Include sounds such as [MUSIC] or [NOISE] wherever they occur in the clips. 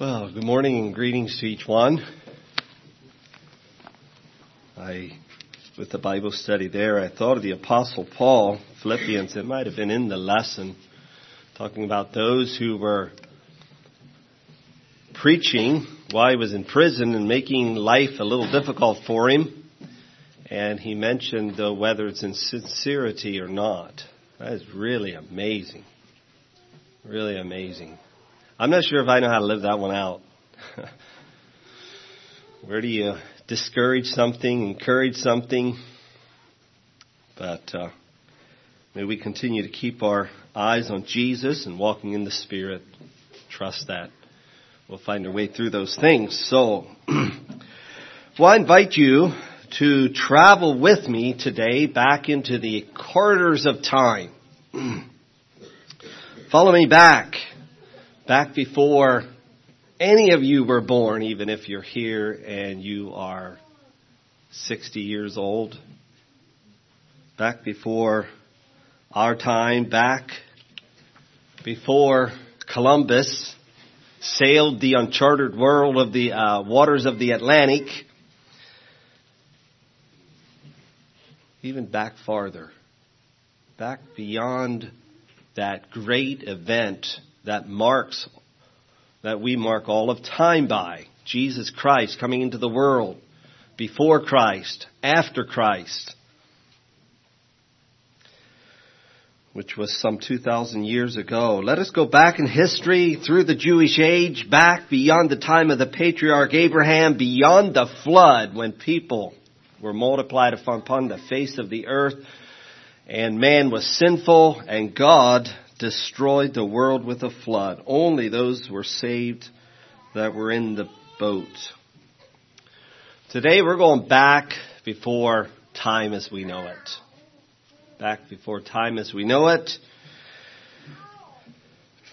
Well, good morning and greetings to each one. I, with the Bible study there, I thought of the Apostle Paul, Philippians. It might have been in the lesson, talking about those who were preaching while he was in prison and making life a little difficult for him. And he mentioned uh, whether it's in sincerity or not. That is really amazing. Really amazing. I'm not sure if I know how to live that one out. [LAUGHS] Where do you discourage something, encourage something? But uh, may we continue to keep our eyes on Jesus and walking in the Spirit. Trust that we'll find our way through those things. So, [CLEARS THROAT] well, I invite you to travel with me today back into the corridors of time. [CLEARS THROAT] Follow me back back before any of you were born, even if you're here and you are 60 years old, back before our time, back before Columbus sailed the uncharted world of the uh, waters of the Atlantic, even back farther, back beyond that great event that marks, that we mark all of time by. Jesus Christ coming into the world, before Christ, after Christ, which was some 2,000 years ago. Let us go back in history through the Jewish age, back beyond the time of the patriarch Abraham, beyond the flood when people were multiplied upon the face of the earth and man was sinful and God destroyed the world with a flood. Only those were saved that were in the boat. Today we're going back before time as we know it. Back before time as we know it.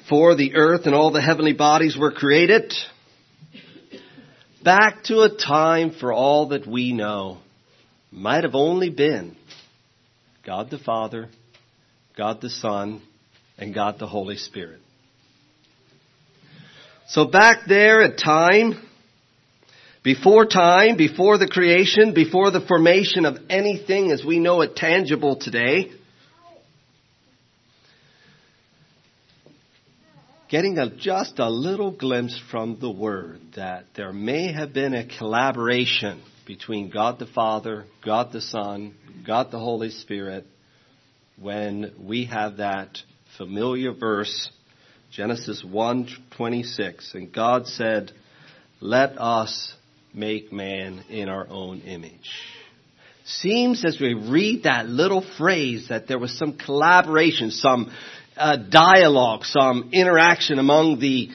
For the earth and all the heavenly bodies were created. Back to a time for all that we know might have only been God the Father, God the Son, and God the Holy Spirit. So back there at time, before time, before the creation, before the formation of anything as we know it tangible today, getting a, just a little glimpse from the Word that there may have been a collaboration between God the Father, God the Son, God the Holy Spirit, when we have that familiar verse, Genesis 1:26, and God said, "Let us make man in our own image." Seems as we read that little phrase that there was some collaboration, some uh, dialogue, some interaction among the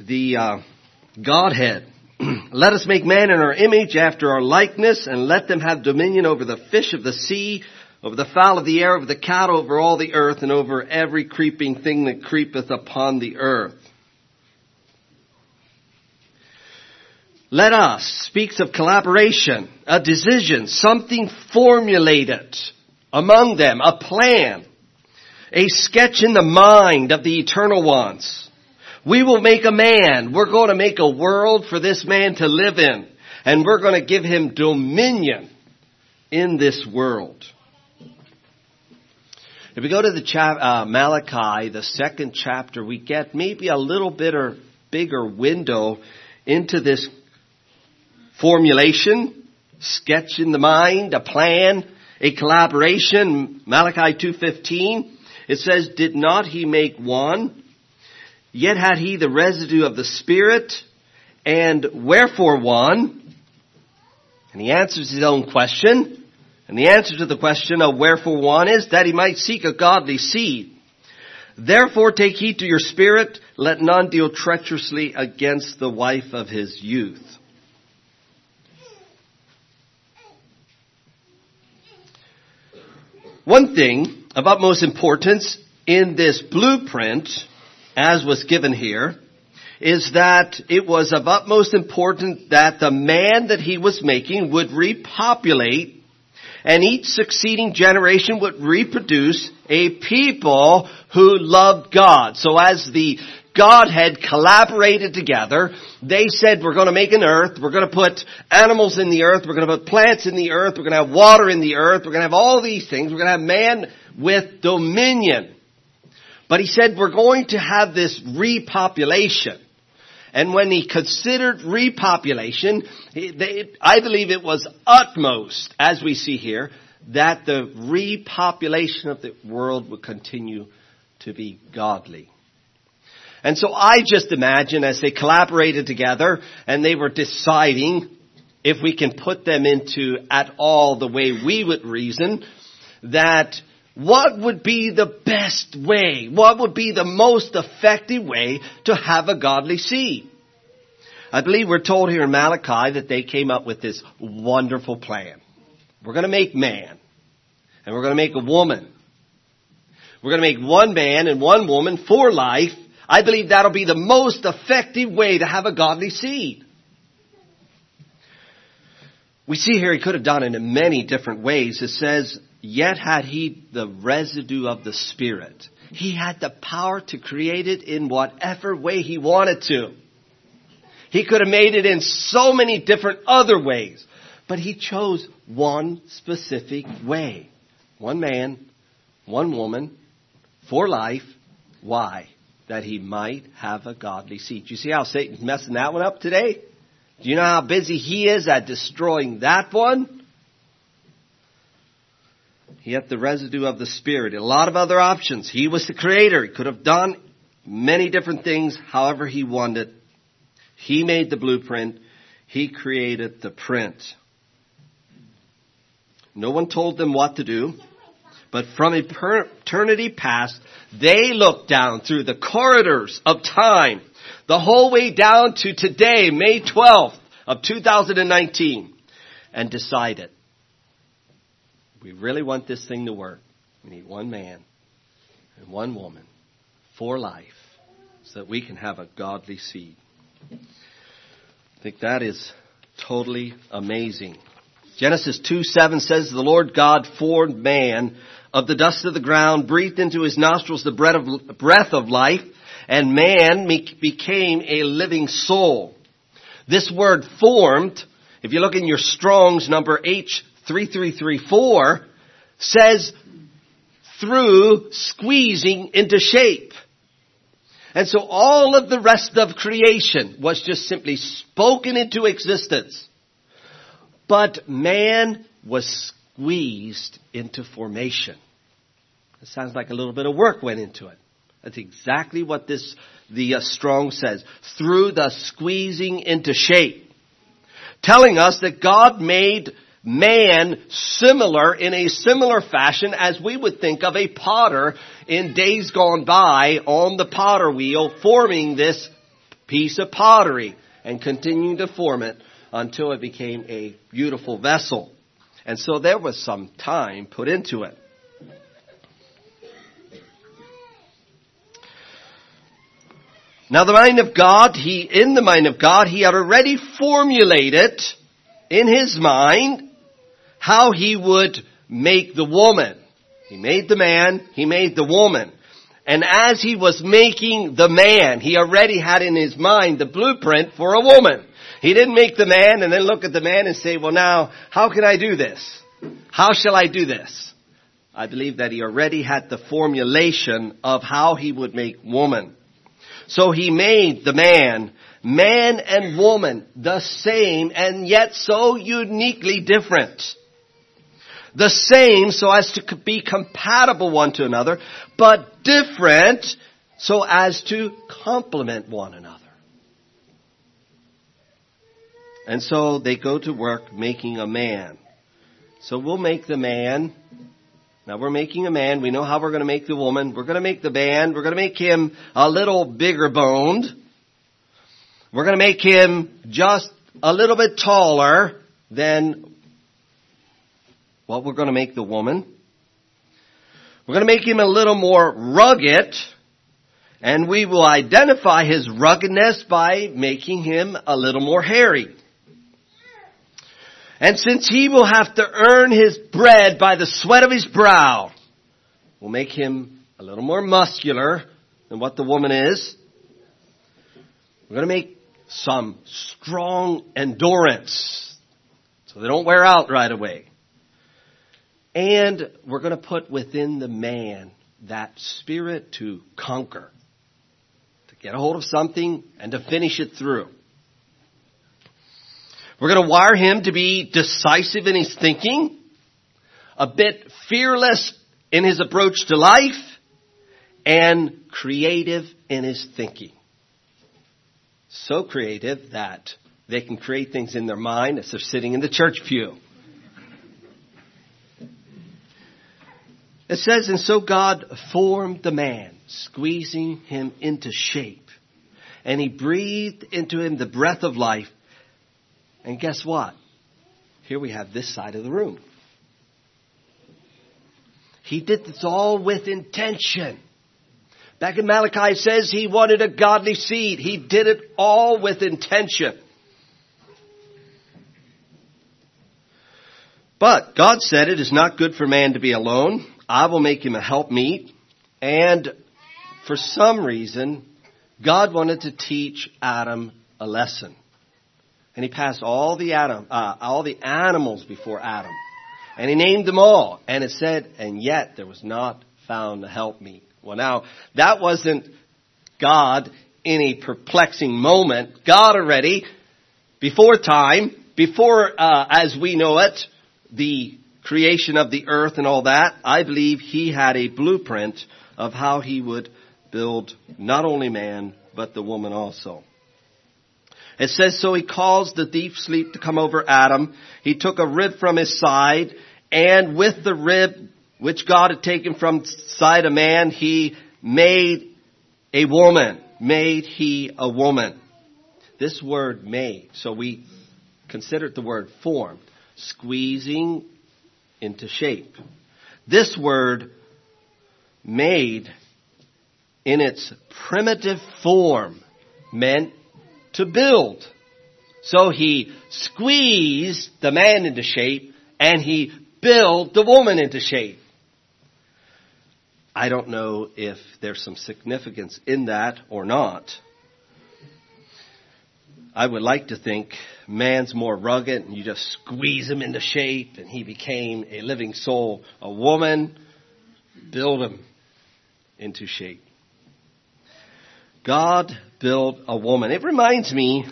the uh, Godhead. [CLEARS THROAT] let us make man in our image after our likeness, and let them have dominion over the fish of the sea, over the fowl of the air, over the cattle, over all the earth, and over every creeping thing that creepeth upon the earth. Let us speaks of collaboration, a decision, something formulated among them, a plan, a sketch in the mind of the eternal ones. We will make a man. We're going to make a world for this man to live in. And we're going to give him dominion in this world. If we go to the chap, uh, Malachi, the second chapter, we get maybe a little bit or bigger window into this formulation, sketch in the mind, a plan, a collaboration. Malachi 2.15, it says, Did not he make one? Yet had he the residue of the Spirit, and wherefore one? And he answers his own question. And the answer to the question of wherefore one is that he might seek a godly seed. Therefore take heed to your spirit, let none deal treacherously against the wife of his youth. One thing of utmost importance in this blueprint, as was given here, is that it was of utmost importance that the man that he was making would repopulate and each succeeding generation would reproduce a people who loved God. So as the Godhead collaborated together. They said, we're going to make an earth. We're going to put animals in the earth. We're going to put plants in the earth. We're going to have water in the earth. We're going to have all these things. We're going to have man with dominion. But he said, we're going to have this repopulation. And when he considered repopulation, I believe it was utmost, as we see here, that the repopulation of the world would continue to be godly. And so I just imagine as they collaborated together and they were deciding if we can put them into at all the way we would reason, that what would be the best way? What would be the most effective way to have a godly seed? I believe we're told here in Malachi that they came up with this wonderful plan. We're going to make man. And we're going to make a woman. We're going to make one man and one woman for life. I believe that'll be the most effective way to have a godly seed. We see here he could have done it in many different ways. It says, yet had he the residue of the Spirit. He had the power to create it in whatever way he wanted to. He could have made it in so many different other ways. But he chose one specific way. One man, one woman, for life. Why? That he might have a godly seed. You see how Satan's messing that one up today? Do you know how busy he is at destroying that one? He had the residue of the Spirit. A lot of other options. He was the creator. He could have done many different things however he wanted. He made the blueprint. He created the print. No one told them what to do. But from eternity past, they looked down through the corridors of time, the whole way down to today, May 12th of 2019, and decided, we really want this thing to work. We need one man and one woman for life so that we can have a godly seed. I think that is totally amazing. Genesis 2 7 says, The Lord God formed man of the dust of the ground, breathed into his nostrils the breath of, breath of life, and man became a living soul. This word formed, if you look in your Strong's number H3334, says through squeezing into shape. And so all of the rest of creation was just simply spoken into existence. But man was squeezed into formation. It sounds like a little bit of work went into it. That's exactly what this, the uh, Strong says. Through the squeezing into shape. Telling us that God made man similar in a similar fashion as we would think of a potter in days gone by on the potter wheel forming this piece of pottery and continuing to form it until it became a beautiful vessel. And so there was some time put into it. Now the mind of God, he, in the mind of God, he had already formulated in his mind how he would make the woman. He made the man, he made the woman. And as he was making the man, he already had in his mind the blueprint for a woman. He didn't make the man and then look at the man and say, well now, how can I do this? How shall I do this? I believe that he already had the formulation of how he would make woman. So he made the man, man and woman, the same and yet so uniquely different. The same so as to be compatible one to another, but different so as to complement one another. And so they go to work making a man. So we'll make the man now we're making a man. We know how we're going to make the woman. We're going to make the man. We're going to make him a little bigger boned. We're going to make him just a little bit taller than what we're going to make the woman. We're going to make him a little more rugged. And we will identify his ruggedness by making him a little more hairy. And since he will have to earn his bread by the sweat of his brow, we'll make him a little more muscular than what the woman is. We're going to make some strong endurance so they don't wear out right away. And we're going to put within the man that spirit to conquer, to get a hold of something and to finish it through. We're going to wire him to be decisive in his thinking, a bit fearless in his approach to life, and creative in his thinking. So creative that they can create things in their mind as they're sitting in the church pew. It says, and so God formed the man, squeezing him into shape. And he breathed into him the breath of life. And guess what? Here we have this side of the room. He did this all with intention. Back in Malachi it says he wanted a godly seed. He did it all with intention. But God said it is not good for man to be alone. I will make him a helpmeet. And for some reason, God wanted to teach Adam a lesson. And he passed all the Adam, uh, all the animals before Adam. And he named them all. And it said, and yet there was not found a helpmeet. Well now, that wasn't God in a perplexing moment. God already, before time, before, uh, as we know it, the creation of the earth and all that, I believe he had a blueprint of how he would build not only man, but the woman also. It says, so he caused the deep sleep to come over Adam. He took a rib from his side, and with the rib which God had taken from side of man, he made a woman. Made he a woman. This word made, so we considered the word formed, squeezing into shape. This word made in its primitive form meant to build. So he squeezed the man into shape and he built the woman into shape. I don't know if there's some significance in that or not. I would like to think man's more rugged and you just squeeze him into shape and he became a living soul. A woman, build him into shape. God built a woman. It reminds me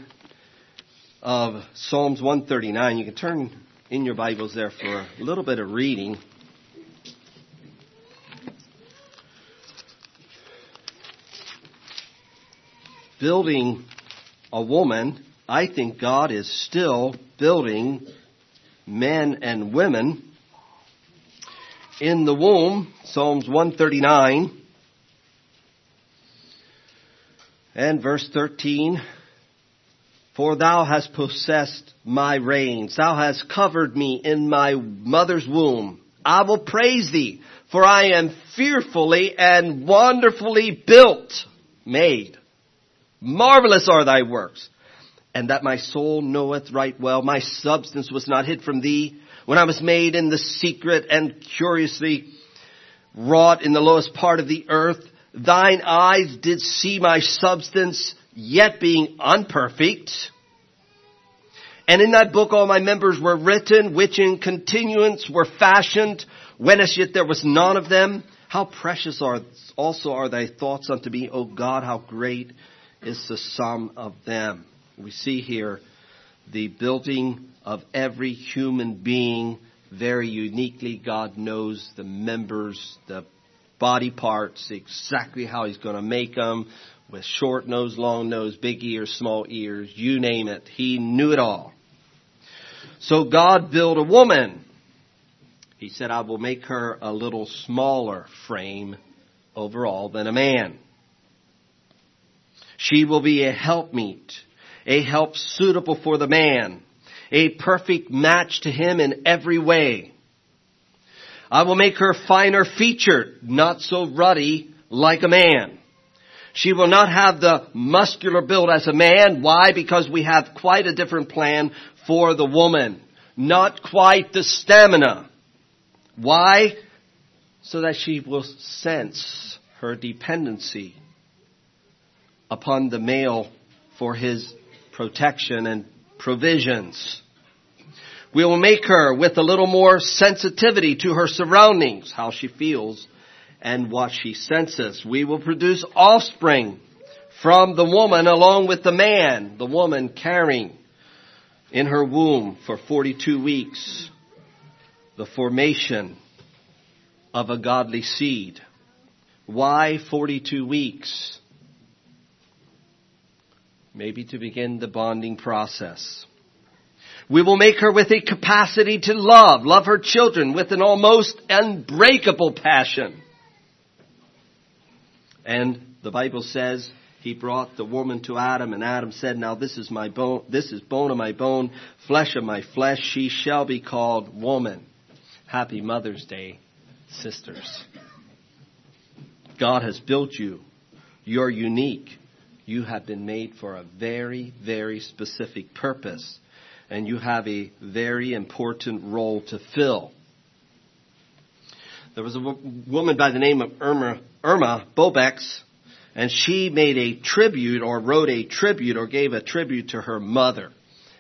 of Psalms 139. You can turn in your Bibles there for a little bit of reading. building a woman, I think God is still building men and women in the womb, Psalms 139 and verse 13. For thou hast possessed my reins. Thou hast covered me in my mother's womb. I will praise thee, for I am fearfully and wonderfully built, made. Marvelous are thy works. And that my soul knoweth right well. My substance was not hid from thee when I was made in the secret and curiously wrought in the lowest part of the earth. Thine eyes did see my substance, yet being unperfect. And in that book all my members were written, which in continuance were fashioned, when as yet there was none of them. How precious are also are thy thoughts unto me, O God, how great is the sum of them. We see here the building of every human being very uniquely. God knows the members, the body parts, exactly how He's going to make them with short nose, long nose, big ears, small ears, you name it. He knew it all. So God built a woman. He said, I will make her a little smaller frame overall than a man. She will be a helpmeet, a help suitable for the man, a perfect match to him in every way. I will make her finer featured, not so ruddy like a man. She will not have the muscular build as a man. Why? Because we have quite a different plan for the woman. Not quite the stamina. Why? So that she will sense her dependency upon the male for his protection and provisions. We will make her with a little more sensitivity to her surroundings, how she feels and what she senses. We will produce offspring from the woman along with the man, the woman carrying in her womb for 42 weeks the formation of a godly seed. Why 42 weeks? Maybe to begin the bonding process. We will make her with a capacity to love, love her children with an almost unbreakable passion. And the Bible says he brought the woman to Adam and Adam said, now this is my bone, this is bone of my bone, flesh of my flesh. She shall be called woman. Happy Mother's Day, sisters. God has built you. You're unique. You have been made for a very, very specific purpose. And you have a very important role to fill. There was a woman by the name of Erma, Erma Bombecks, and she made a tribute or wrote a tribute or gave a tribute to her mother.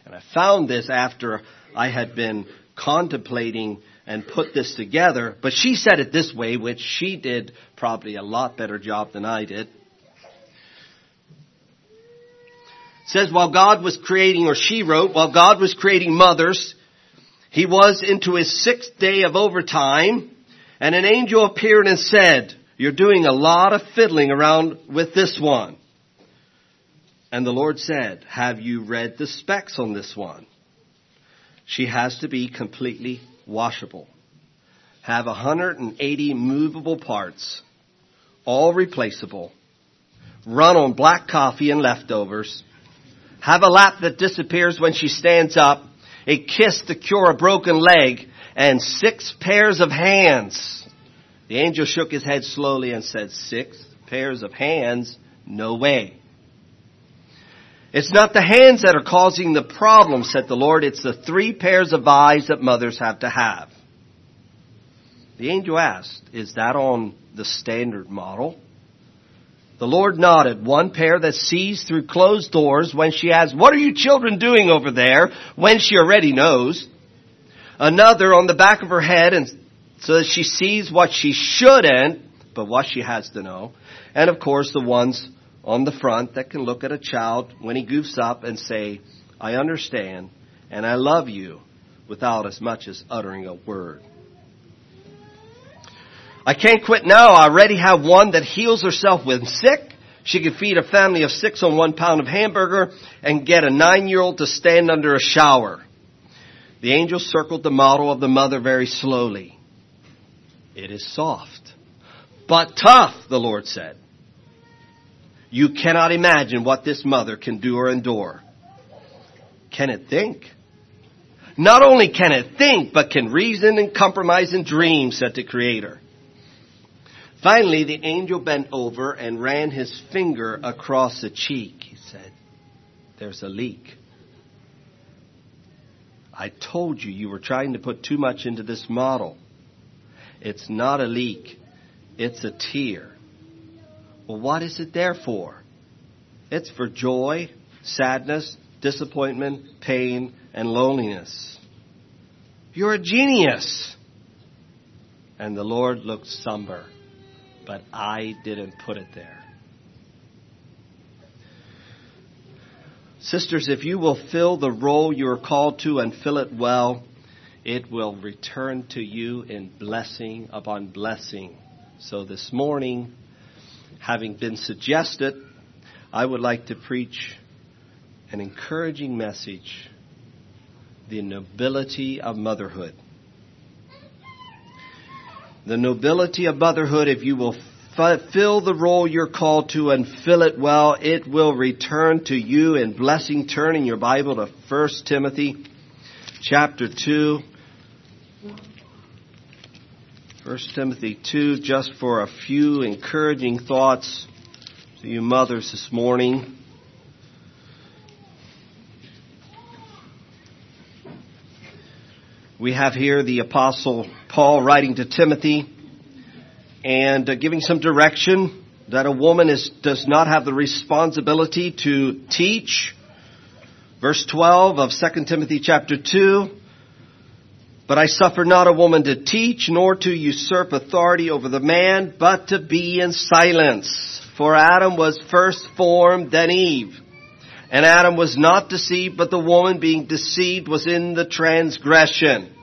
And I found this after I had been contemplating and put this together, but she said it this way, which she did probably a lot better job than I did. It says while God was creating, or she wrote, while God was creating mothers, he was into his sixth day of overtime, and an angel appeared and said, you're doing a lot of fiddling around with this one. And the Lord said, have you read the specs on this one? She has to be completely washable. Have 180 movable parts, all replaceable. Run on black coffee and leftovers. Have a lap that disappears when she stands up. A kiss to cure a broken leg and six pairs of hands. The angel shook his head slowly and said, six pairs of hands? No way. It's not the hands that are causing the problem, said the Lord. It's the three pairs of eyes that mothers have to have. The angel asked, is that on the standard model? The Lord nodded. One pair that sees through closed doors when she asks, what are you children doing over there? When she already knows. Another on the back of her head and so that she sees what she shouldn't, but what she has to know. And of course the ones on the front that can look at a child when he goofs up and say, I understand and I love you without as much as uttering a word. I can't quit now. I already have one that heals herself when sick. She can feed a family of six on one pound of hamburger and get a nine year old to stand under a shower. The angel circled the model of the mother very slowly. It is soft, but tough, the Lord said. You cannot imagine what this mother can do or endure. Can it think? Not only can it think, but can reason and compromise and dream, said the Creator. Finally, the angel bent over and ran his finger across the cheek. He said, There's a leak. I told you you were trying to put too much into this model. It's not a leak. It's a tear. Well, what is it there for? It's for joy, sadness, disappointment, pain, and loneliness. You're a genius. And the Lord looked somber, but I didn't put it there. Sisters, if you will fill the role you are called to and fill it well, it will return to you in blessing upon blessing. So this morning, having been suggested, I would like to preach an encouraging message the nobility of motherhood. The nobility of motherhood, if you will fulfill the role you're called to and fill it well, it will return to you in blessing. Turn in your Bible to 1 Timothy chapter 2. 1 Timothy 2, just for a few encouraging thoughts to you mothers this morning. We have here the apostle Paul writing to Timothy and uh, giving some direction that a woman is, does not have the responsibility to teach. Verse 12 of 2 Timothy chapter 2. But I suffer not a woman to teach, nor to usurp authority over the man, but to be in silence. For Adam was first formed, then Eve. And Adam was not deceived, but the woman being deceived was in the transgression.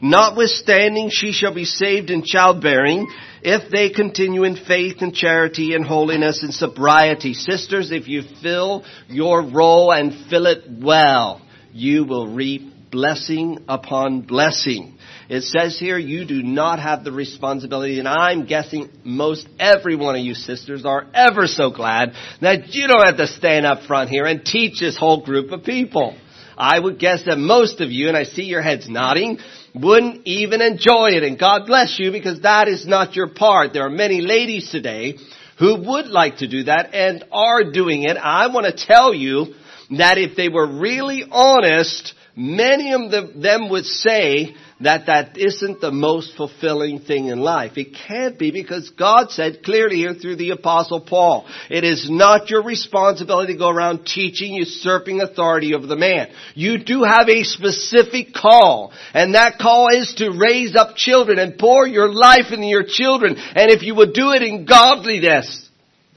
Notwithstanding, she shall be saved in childbearing if they continue in faith and charity and holiness and sobriety. Sisters, if you fill your role and fill it well, you will reap blessing upon blessing. It says here you do not have the responsibility, and I'm guessing most every one of you sisters are ever so glad that you don't have to stand up front here and teach this whole group of people. I would guess that most of you, and I see your heads nodding, wouldn't even enjoy it. And God bless you because that is not your part. There are many ladies today who would like to do that and are doing it. I want to tell you that if they were really honest, many of them would say that that isn't the most fulfilling thing in life. It can't be because God said clearly here through the apostle Paul, it is not your responsibility to go around teaching, usurping authority over the man. You do have a specific call, and that call is to raise up children and pour your life into your children. And if you would do it in godliness,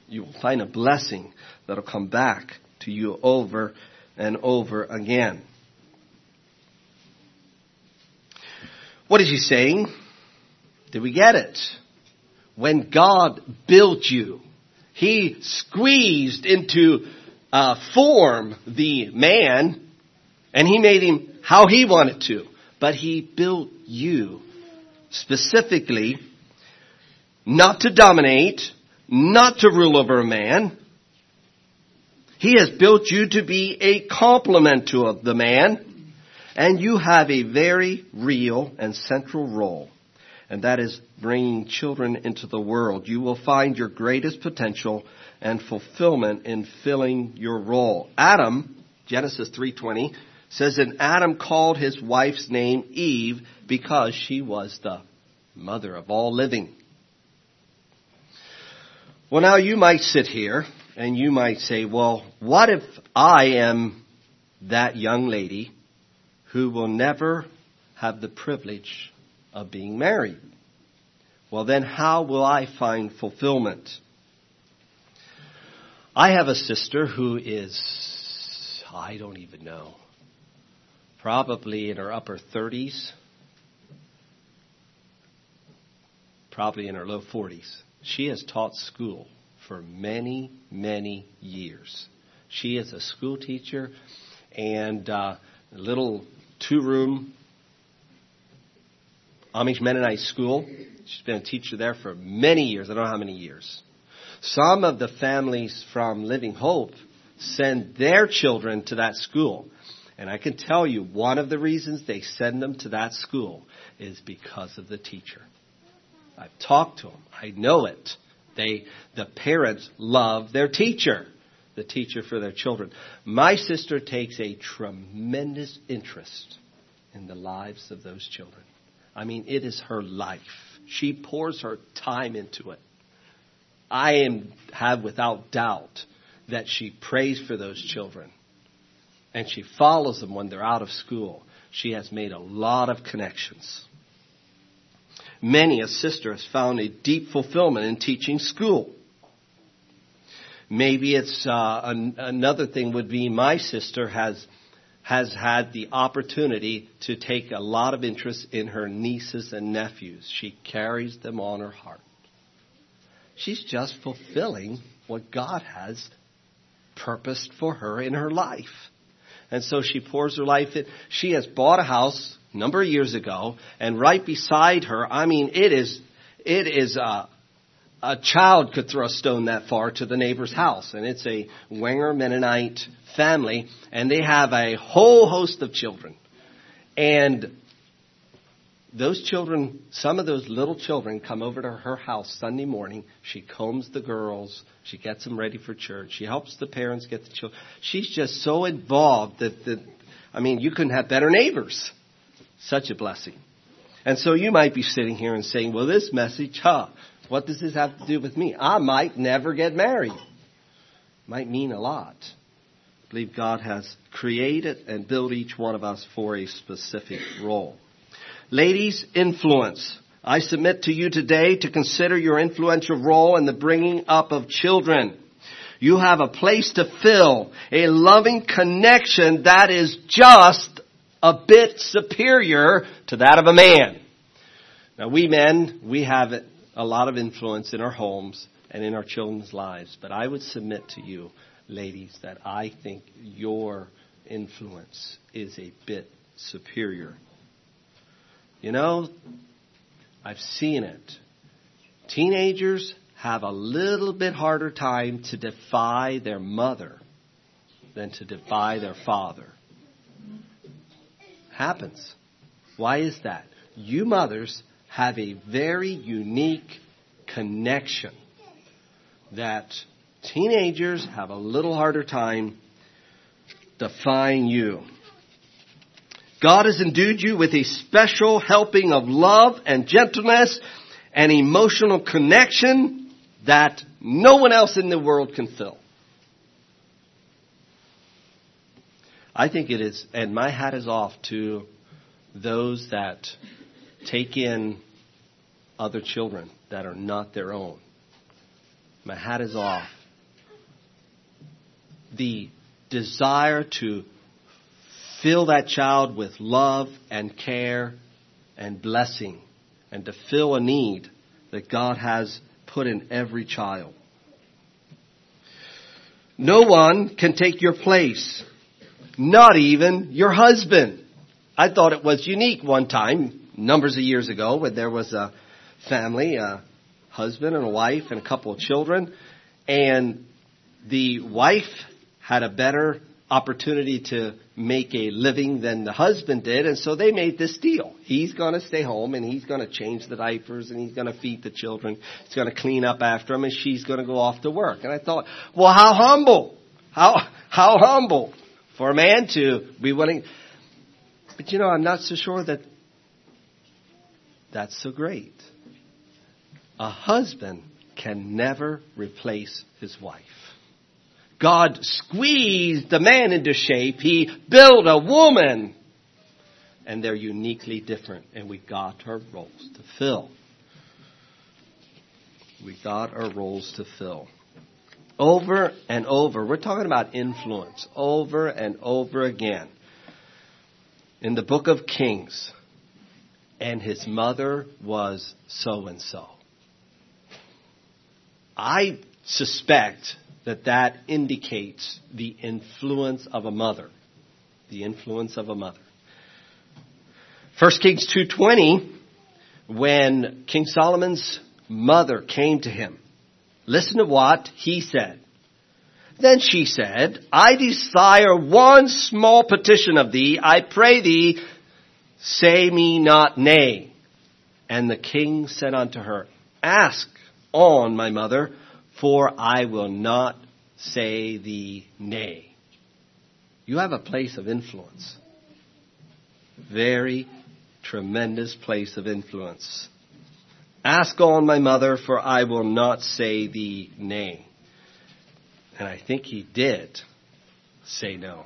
you will find a blessing that'll come back to you over and over again. What is he saying? Did we get it? When God built you, He squeezed into uh, form the man, and He made him how He wanted to. But He built you specifically not to dominate, not to rule over a man. He has built you to be a complement to the man. And you have a very real and central role, and that is bringing children into the world. You will find your greatest potential and fulfillment in filling your role. Adam, Genesis 3:20, says that Adam called his wife's name Eve because she was the mother of all living. Well, now you might sit here and you might say, well, what if I am that young lady who will never have the privilege of being married. Well, then how will I find fulfillment? I have a sister who is, I don't even know, probably in her upper 30s, probably in her low 40s. She has taught school for many, many years. She is a school teacher and uh, a little two room Amish Mennonite school. She's been a teacher there for many years. I don't know how many years. Some of the families from Living Hope send their children to that school. And I can tell you one of the reasons they send them to that school is because of the teacher. I've talked to them. I know it. They, the parents love their teacher, the teacher for their children. My sister takes a tremendous interest in the lives of those children. I mean, it is her life. She pours her time into it. I am, have without doubt that she prays for those children and she follows them when they're out of school. She has made a lot of connections. Many a sister has found a deep fulfillment in teaching school. Maybe it's uh, an, another thing would be my sister has has had the opportunity to take a lot of interest in her nieces and nephews. She carries them on her heart. She's just fulfilling what God has purposed for her in her life. And so she pours her life in. She has bought a house a number of years ago, and right beside her, I mean, it is, it is a, a child could throw a stone that far to the neighbor's house. And it's a Wenger Mennonite family, and they have a whole host of children. And those children, some of those little children come over to her house Sunday morning. She combs the girls. She gets them ready for church. She helps the parents get the children. She's just so involved that, that I mean, you couldn't have better neighbors. Such a blessing. And so you might be sitting here and saying, well, this message, huh, What does this have to do with me? I might never get married. Might mean a lot. I believe God has created and built each one of us for a specific role. Ladies, influence. I submit to you today to consider your influential role in the bringing up of children. You have a place to fill, a loving connection that is just a bit superior to that of a man. Now we men, we have a lot of influence in our homes and in our children's lives, but I would submit to you, ladies, that I think your influence is a bit superior. You know, I've seen it. Teenagers have a little bit harder time to defy their mother than to defy their father. Happens. Why is that? You mothers have a very unique connection that teenagers have a little harder time defying you. God has endued you with a special helping of love and gentleness and emotional connection that no one else in the world can fill. I think it is, and my hat is off to those that take in other children that are not their own. My hat is off. The desire to fill that child with love and care and blessing and to fill a need that God has put in every child. No one can take your place, not even your husband. I thought it was unique one time, numbers of years ago, when there was a family, a husband and a wife and a couple of children, and the wife had a better opportunity to make a living than the husband did, and so they made this deal. He's going to stay home and he's going to change the diapers and he's going to feed the children. He's going to clean up after them and she's going to go off to work. And I thought, well, how humble, how how humble for a man to be willing. But you know, I'm not so sure that that's so great. A husband can never replace his wife. God squeezed the man into shape. He built a woman. And they're uniquely different. And we got our roles to fill. We got our roles to fill. Over and over. We're talking about influence. Over and over again. In the book of Kings. And his mother was so and so. I suspect that that indicates the influence of a mother. The influence of a mother. 1 Kings 2.20, when King Solomon's mother came to him, listen to what he said. Then she said, I desire one small petition of thee. I pray thee, say me not nay. And the king said unto her, Ask on, my mother, for I will not say the nay. You have a place of influence. Very tremendous place of influence. Ask on my mother, for I will not say the nay. And I think he did say no.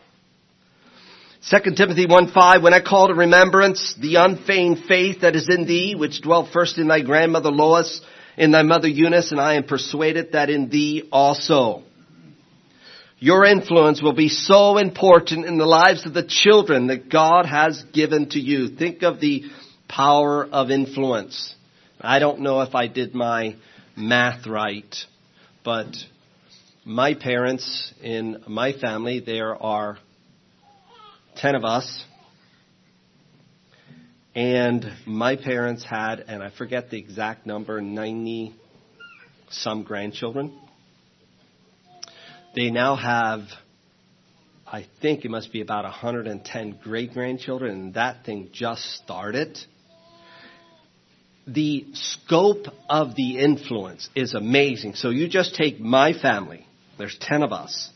2 Timothy 1 5, when I call to remembrance the unfeigned faith that is in thee, which dwelt first in thy grandmother Lois, in thy mother Eunice, and I am persuaded that in thee also. Your influence will be so important in the lives of the children that God has given to you. Think of the power of influence. I don't know if I did my math right, but my parents in my family, there are 10 of us, and my parents had, and I forget the exact number, 90 some grandchildren. They now have, I think it must be about 110 great grandchildren, and that thing just started. The scope of the influence is amazing. So you just take my family. There's 10 of us.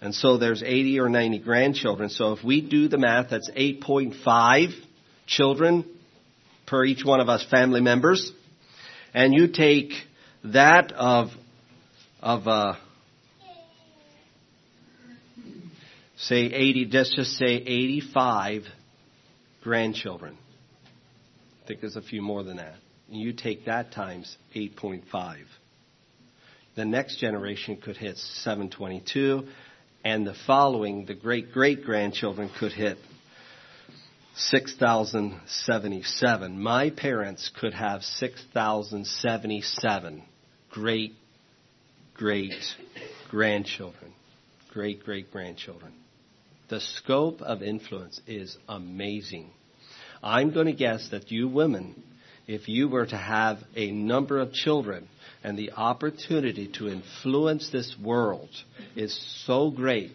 And so there's 80 or 90 grandchildren. So if we do the math, that's 8.5 children per each one of us family members, and you take that of, of, uh, say 80, let's just say 85 grandchildren. I think there's a few more than that. And you take that times 8.5. The next generation could hit 722, and the following, the great great grandchildren, could hit 6,077. My parents could have 6,077 great great grandchildren. Great great grandchildren. The scope of influence is amazing. I'm going to guess that you women, if you were to have a number of children and the opportunity to influence this world is so great,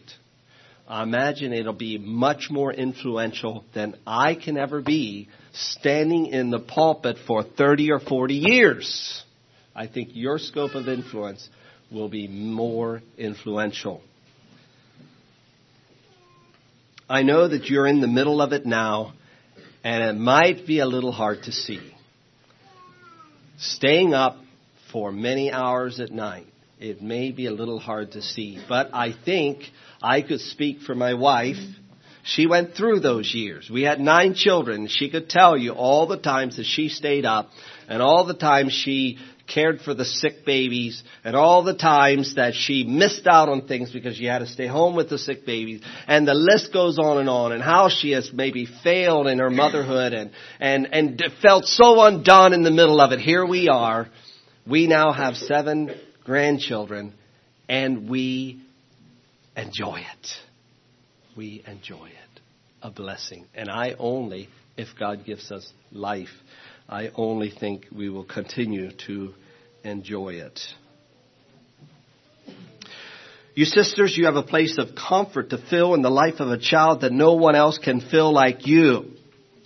I imagine it'll be much more influential than I can ever be standing in the pulpit for 30 or 40 years. I think your scope of influence will be more influential. I know that you're in the middle of it now, and it might be a little hard to see. Staying up for many hours at night, it may be a little hard to see, but I think I could speak for my wife. She went through those years. We had nine children. She could tell you all the times that she stayed up and all the times she cared for the sick babies, and all the times that she missed out on things because she had to stay home with the sick babies, and the list goes on and on, and how she has maybe failed in her motherhood and, and, and felt so undone in the middle of it. Here we are. We now have seven grandchildren, and we enjoy it. We enjoy it. A blessing. And I only, if God gives us life, I only think we will continue to enjoy it. You sisters, you have a place of comfort to fill in the life of a child that no one else can fill like you.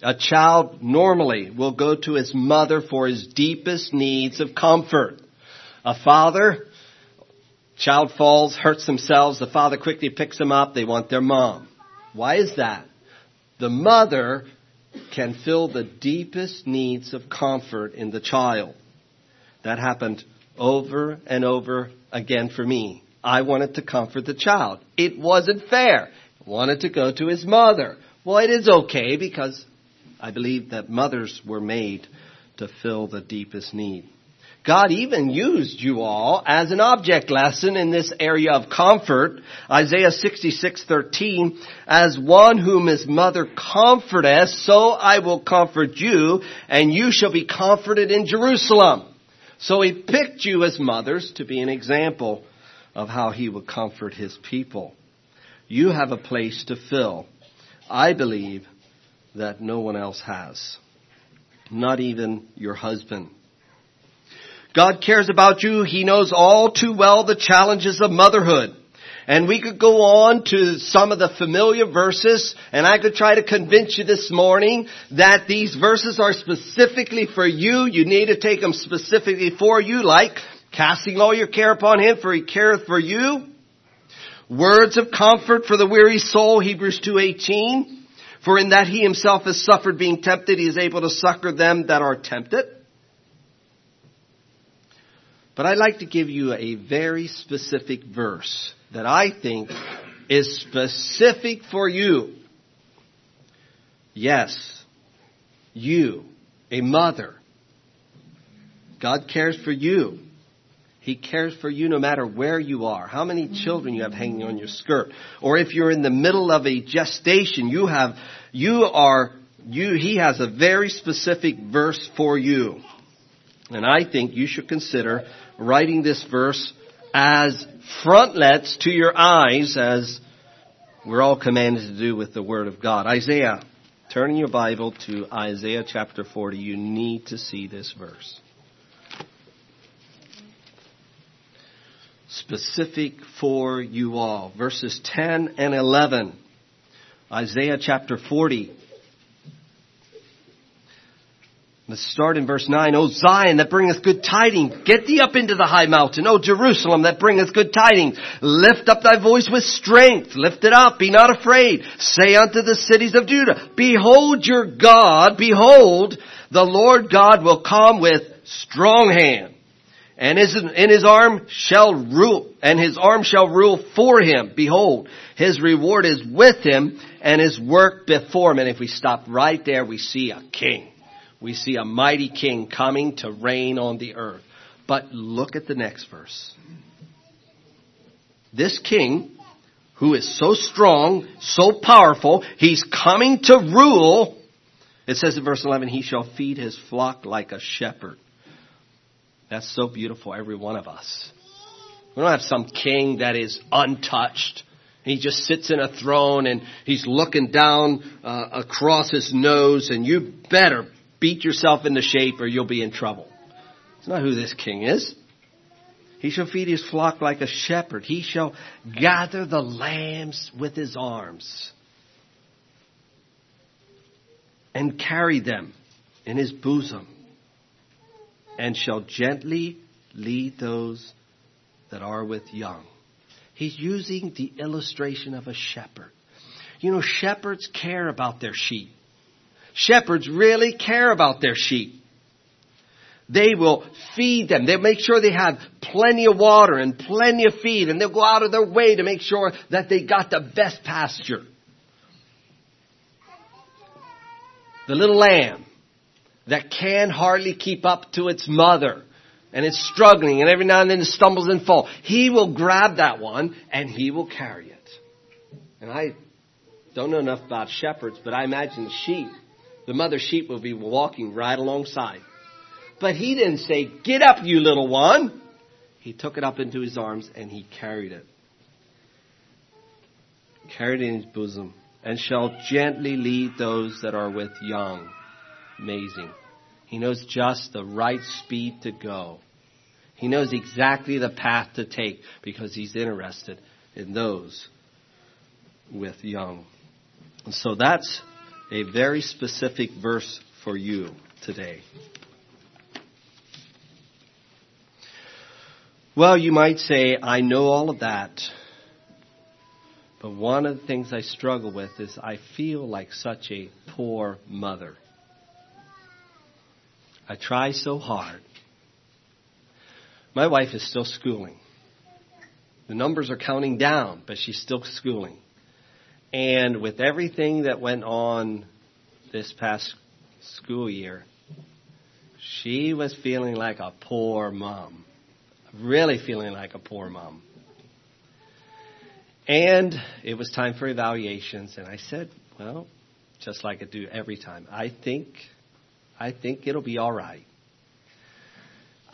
A child normally will go to his mother for his deepest needs of comfort. A father, child falls, hurts themselves, the father quickly picks them up, they want their mom. Why is that? The mother can fill the deepest needs of comfort in the child. That happened over and over again for me. I wanted to comfort the child. It wasn't fair. I wanted to go to his mother. Well, it is okay because I believe that mothers were made to fill the deepest need. God even used you all as an object lesson in this area of comfort. Isaiah 66:13, as one whom his mother comforteth, so I will comfort you, and you shall be comforted in Jerusalem. So he picked you as mothers to be an example of how he would comfort his people. You have a place to fill. I believe that no one else has. Not even your husband. God cares about you. He knows all too well the challenges of motherhood. And we could go on to some of the familiar verses, and I could try to convince you this morning that these verses are specifically for you. You need to take them specifically for you, like casting all your care upon Him, for He careth for you. Words of comfort for the weary soul, Hebrews 2.18. For in that He Himself has suffered being tempted, He is able to succor them that are tempted. But I'd like to give you a very specific verse that I think is specific for you. Yes, you, a mother. God cares for you. He cares for you no matter where you are, how many mm-hmm. children you have hanging on your skirt, or if you're in the middle of a gestation, you have, you are, you, He has a very specific verse for you. And I think you should consider writing this verse as frontlets to your eyes as we're all commanded to do with the Word of God. Isaiah, turn in your Bible to Isaiah chapter 40. You need to see this verse. Specific for you all. Verses 10 and 11. Isaiah chapter 40. Let's start in verse 9. O Zion that bringeth good tidings, get thee up into the high mountain. O Jerusalem that bringeth good tidings, lift up thy voice with strength. Lift it up, be not afraid. Say unto the cities of Judah, behold your God, behold, the Lord God will come with strong hand and his, in his arm shall rule, and his arm shall rule for him. Behold, his reward is with him, and his work before him. And if we stop right there, we see a king. We see a mighty king coming to reign on the earth. But look at the next verse. This king, who is so strong, so powerful, he's coming to rule. It says in verse 11, he shall feed his flock like a shepherd. That's so beautiful, every one of us. We don't have some king that is untouched. He just sits in a throne and he's looking down uh, across his nose and you better beat yourself into shape or you'll be in trouble. It's not who this king is. He shall feed his flock like a shepherd. He shall gather the lambs with his arms and carry them in his bosom and shall gently lead those that are with young. He's using the illustration of a shepherd. You know, shepherds care about their sheep. Shepherds really care about their sheep. They will feed them. They'll make sure they have plenty of water and plenty of feed and they'll go out of their way to make sure that they got the best pasture. The little lamb that can hardly keep up to its mother and it's struggling and every now and then it stumbles and falls. He will grab that one and he will carry it. And I don't know enough about shepherds, but I imagine the sheep, the mother sheep will be walking right alongside. But he didn't say, get up you little one. He took it up into his arms and he carried it. Carried it in his bosom and shall gently lead those that are with young. Amazing. He knows just the right speed to go. He knows exactly the path to take because he's interested in those with young. And so that's a very specific verse for you today. Well, you might say, I know all of that. But one of the things I struggle with is I feel like such a poor mother. I try so hard. My wife is still schooling. The numbers are counting down, but she's still schooling. And with everything that went on this past school year, she was feeling like a poor mom. Really feeling like a poor mom. And it was time for evaluations, and I said, well, just like I do every time, I think I think it'll be all right.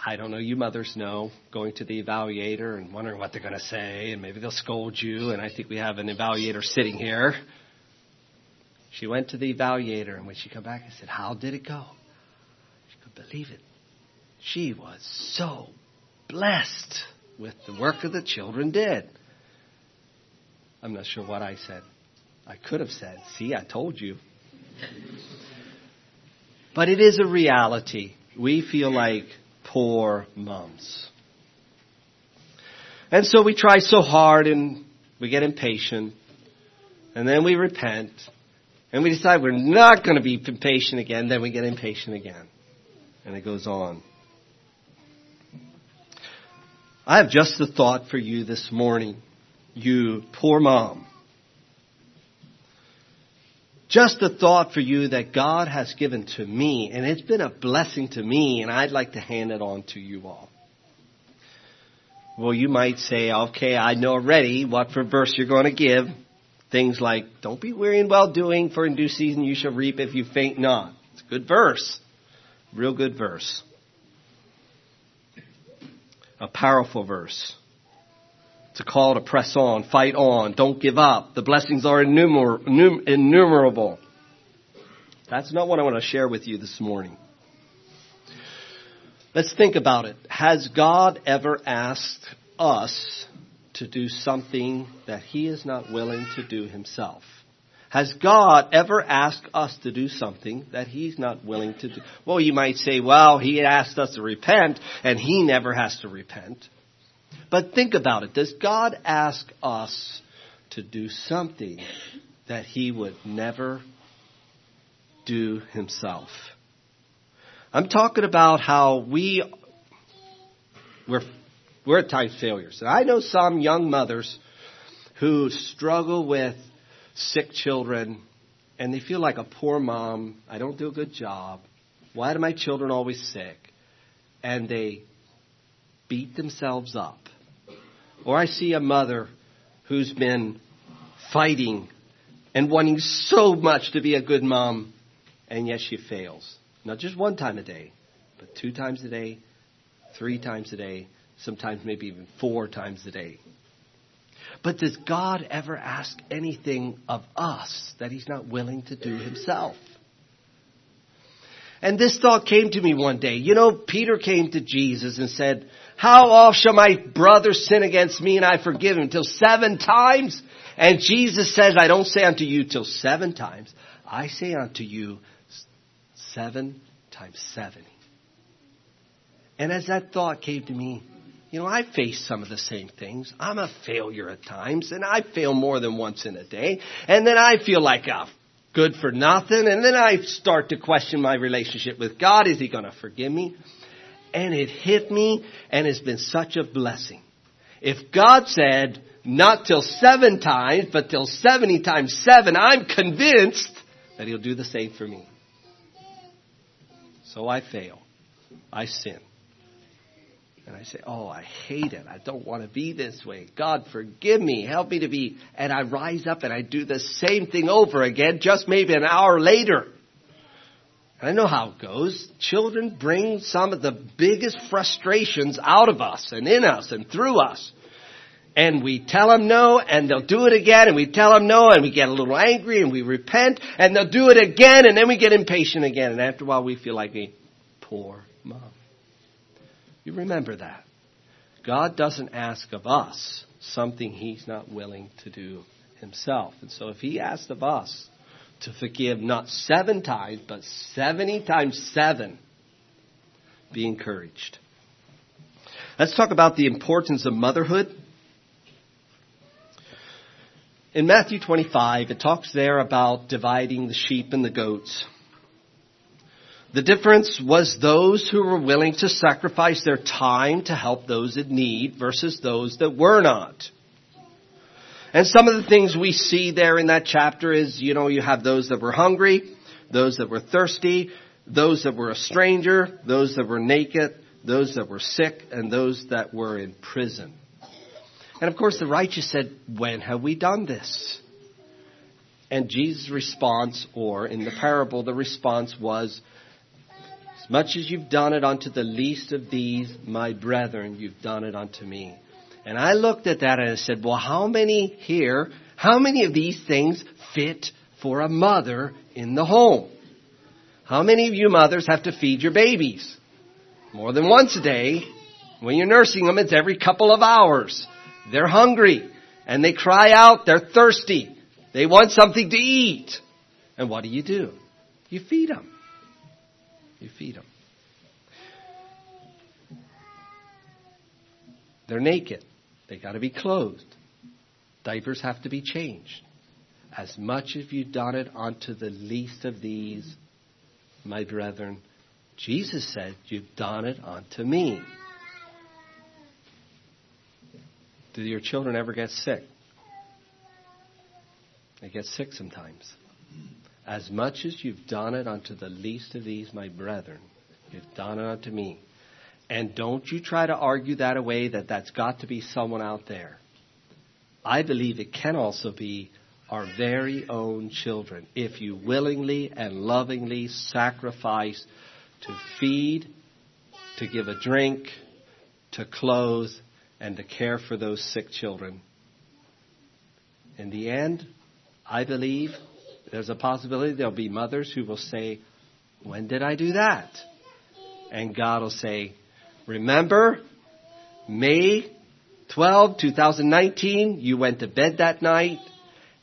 I don't know, you mothers know, going to the evaluator and wondering what they're going to say, and maybe they'll scold you, and I think we have an evaluator sitting here. She went to the evaluator, and when she came back, I said, How did it go? She could believe it. She was so blessed with the work that the children did. I'm not sure what I said. I could have said, See, I told you. But it is a reality. We feel like poor moms. And so we try so hard and we get impatient. And then we repent. And we decide we're not going to be impatient again. Then we get impatient again. And it goes on. I have just a thought for you this morning. You poor mom. Just a thought for you that God has given to me, and it's been a blessing to me, and I'd like to hand it on to you all. Well, you might say, okay, I know already what for verse you're going to give. Things like, don't be weary in well doing, for in due season you shall reap if you faint not. It's a good verse. Real good verse. A powerful verse. It's a call to press on, fight on, don't give up. The blessings are innumer- innumerable. That's not what I want to share with you this morning. Let's think about it. Has God ever asked us to do something that He is not willing to do Himself? Has God ever asked us to do something that He's not willing to do? Well, you might say, well, He asked us to repent, and He never has to repent. But think about it. Does God ask us to do something that he would never do himself? I'm talking about how we we're, we're at times failures. And I know some young mothers who struggle with sick children and they feel like a poor mom. I don't do a good job. Why do my children always sick? And they beat themselves up. Or I see a mother who's been fighting and wanting so much to be a good mom, and yet she fails. Not just one time a day, but two times a day, three times a day, sometimes maybe even four times a day. But does God ever ask anything of us that He's not willing to do Himself? And this thought came to me one day. You know, Peter came to Jesus and said, How oft shall my brother sin against me and I forgive him? Till seven times? And Jesus says, I don't say unto you till seven times. I say unto you seven times seventy. And as that thought came to me, you know, I face some of the same things. I'm a failure at times, and I fail more than once in a day. And then I feel like a good for nothing, and then I start to question my relationship with God. Is He going to forgive me? And it hit me, and it's been such a blessing. If God said, not till seven times, but till 70 times seven, I'm convinced that He'll do the same for me. So I fail. I sin. And I say, Oh, I hate it. I don't want to be this way. God, forgive me. Help me to be. And I rise up and I do the same thing over again, just maybe an hour later. And I know how it goes. Children bring some of the biggest frustrations out of us and in us and through us. And we tell them no and they'll do it again and we tell them no and we get a little angry and we repent and they'll do it again and then we get impatient again and after a while we feel like a poor mom. You remember that. God doesn't ask of us something He's not willing to do Himself. And so if He asked of us to forgive not seven times, but 70 times seven, be encouraged. Let's talk about the importance of motherhood. In Matthew 25, it talks there about dividing the sheep and the goats. The difference was those who were willing to sacrifice their time to help those in need versus those that were not. And some of the things we see there in that chapter is, you know, you have those that were hungry, those that were thirsty, those that were a stranger, those that were naked, those that were sick, and those that were in prison. And of course the righteous said, when have we done this? And Jesus' response, or in the parable, the response was, much as you've done it unto the least of these, my brethren, you've done it unto me. And I looked at that and I said, well, how many here, how many of these things fit for a mother in the home? How many of you mothers have to feed your babies? More than once a day. When you're nursing them, it's every couple of hours. They're hungry and they cry out, they're thirsty. They want something to eat. And what do you do? You feed them. You feed them. They're naked. They got to be clothed. Diapers have to be changed. As much as you've done it unto the least of these, my brethren, Jesus said, You've done it unto me. Do your children ever get sick? They get sick sometimes. As much as you've done it unto the least of these, my brethren, you've done it unto me. And don't you try to argue that away that that's got to be someone out there. I believe it can also be our very own children if you willingly and lovingly sacrifice to feed, to give a drink, to clothe, and to care for those sick children. In the end, I believe there's a possibility there'll be mothers who will say, When did I do that? And God will say, Remember, May 12, 2019, you went to bed that night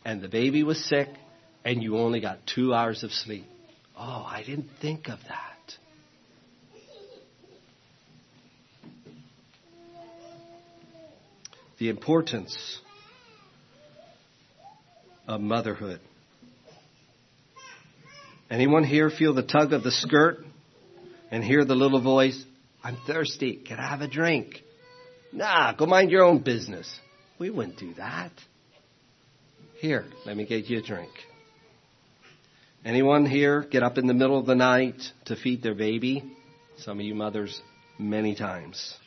and the baby was sick and you only got two hours of sleep. Oh, I didn't think of that. The importance of motherhood. Anyone here feel the tug of the skirt and hear the little voice, I'm thirsty. Can I have a drink? Nah, go mind your own business. We wouldn't do that. Here, let me get you a drink. Anyone here get up in the middle of the night to feed their baby? Some of you mothers, many times.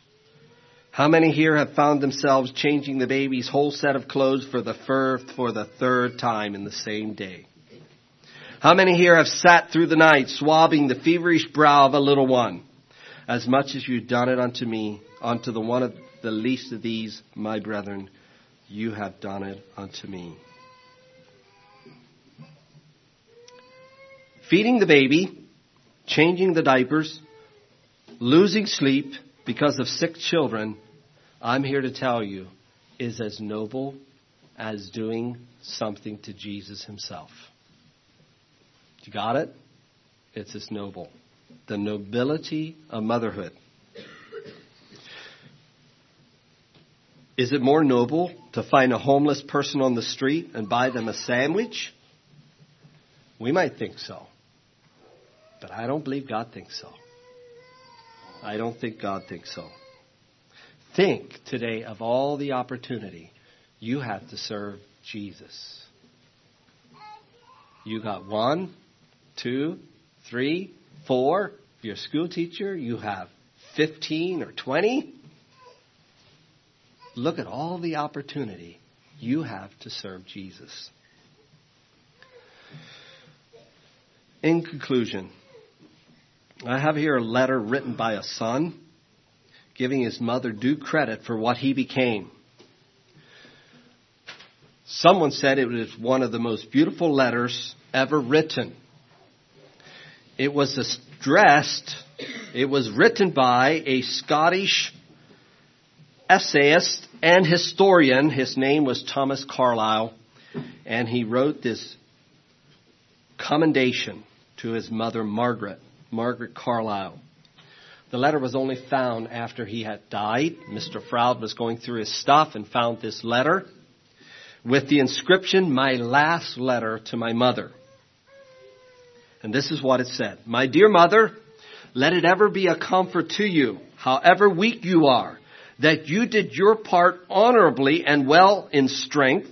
How many here have found themselves changing the baby's whole set of clothes for the for the third time in the same day? How many here have sat through the night swabbing the feverish brow of a little one? As much as you've done it unto me, unto the one of the least of these, my brethren, you have done it unto me. Feeding the baby, changing the diapers, losing sleep because of sick children, I'm here to tell you, is as noble as doing something to Jesus himself. You got it? It's as noble. The nobility of motherhood. Is it more noble to find a homeless person on the street and buy them a sandwich? We might think so. But I don't believe God thinks so. I don't think God thinks so. Think today of all the opportunity you have to serve Jesus. You got one, two, three, four. If you're a school teacher, you have 15 or 20. Look at all the opportunity you have to serve Jesus. In conclusion, I have here a letter written by a son giving his mother due credit for what he became. Someone said it was one of the most beautiful letters ever written. It was addressed, it was written by a Scottish essayist and historian. His name was Thomas Carlyle, and he wrote this commendation to his mother Margaret, Margaret Carlyle. The letter was only found after he had died. Mr. Froude was going through his stuff and found this letter with the inscription, My last letter to my mother. And this is what it said. My dear mother, let it ever be a comfort to you, however weak you are, that you did your part honorably and well in strength,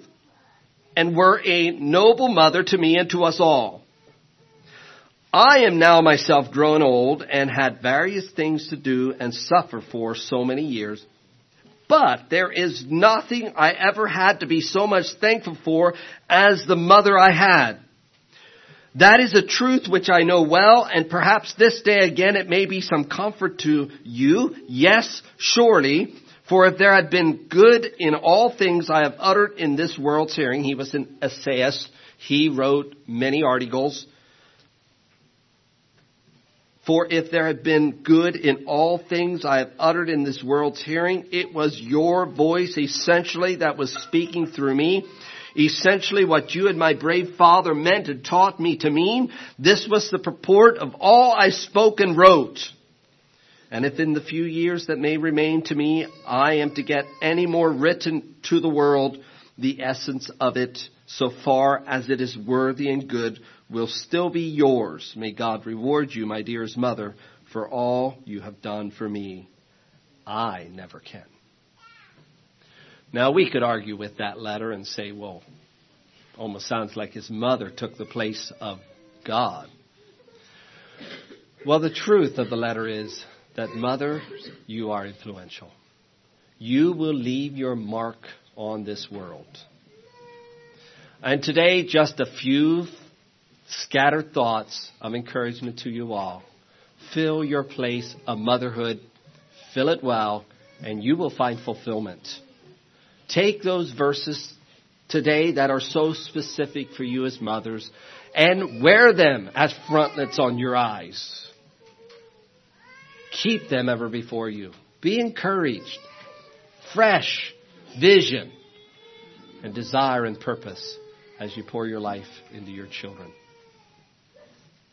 and were a noble mother to me and to us all. I am now myself grown old and had various things to do and suffer for so many years. But there is nothing I ever had to be so much thankful for as the mother I had. That is a truth which I know well, and perhaps this day again it may be some comfort to you. Yes, surely. For if there had been good in all things I have uttered in this world's hearing, he was an essayist. He wrote many articles. For if there had been good in all things I have uttered in this world's hearing, it was your voice essentially that was speaking through me. Essentially what you and my brave father meant and taught me to mean, this was the purport of all I spoke and wrote. And if in the few years that may remain to me, I am to get any more written to the world, the essence of it, so far as it is worthy and good, will still be yours. May God reward you, my dearest mother, for all you have done for me. I never can. Now, we could argue with that letter and say, well, almost sounds like his mother took the place of God. Well, the truth of the letter is that, mother, you are influential. You will leave your mark on this world. And today, just a few scattered thoughts of encouragement to you all. Fill your place of motherhood, fill it well, and you will find fulfillment. Take those verses today that are so specific for you as mothers and wear them as frontlets on your eyes. Keep them ever before you. Be encouraged. Fresh vision and desire and purpose as you pour your life into your children.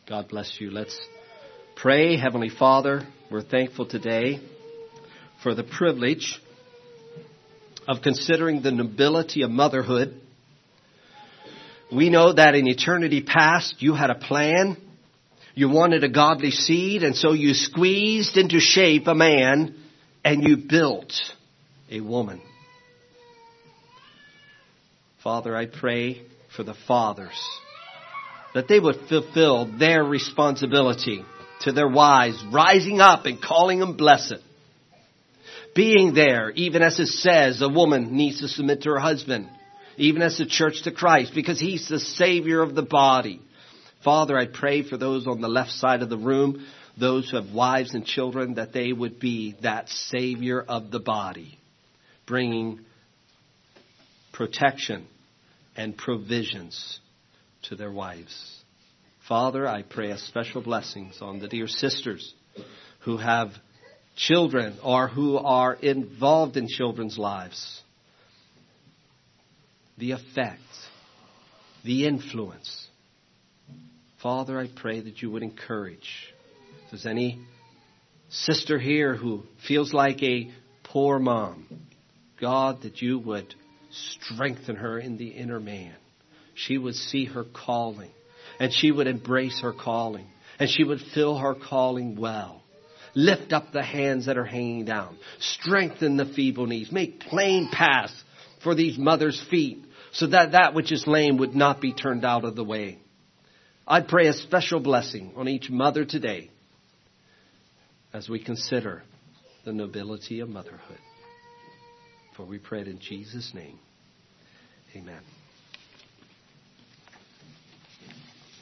God bless you. Let's pray. Heavenly Father, we're thankful today for the privilege of considering the nobility of motherhood. We know that in eternity past you had a plan. You wanted a godly seed and so you squeezed into shape a man and you built a woman. Father, I pray for the fathers that they would fulfill their responsibility to their wives, rising up and calling them blessed. Being there, even as it says, a woman needs to submit to her husband, even as the church to Christ, because he's the savior of the body. Father, I pray for those on the left side of the room, those who have wives and children, that they would be that savior of the body, bringing protection and provisions to their wives. Father, I pray a special blessings on the dear sisters who have children or who are involved in children's lives. The effect, the influence. Father, I pray that you would encourage. If there's any sister here who feels like a poor mom, God, that you would strengthen her in the inner man. She would see her calling and she would embrace her calling and she would fill her calling well. Lift up the hands that are hanging down. Strengthen the feeble knees. Make plain paths for these mothers' feet so that that which is lame would not be turned out of the way. I pray a special blessing on each mother today as we consider the nobility of motherhood. For we pray it in Jesus' name. Amen.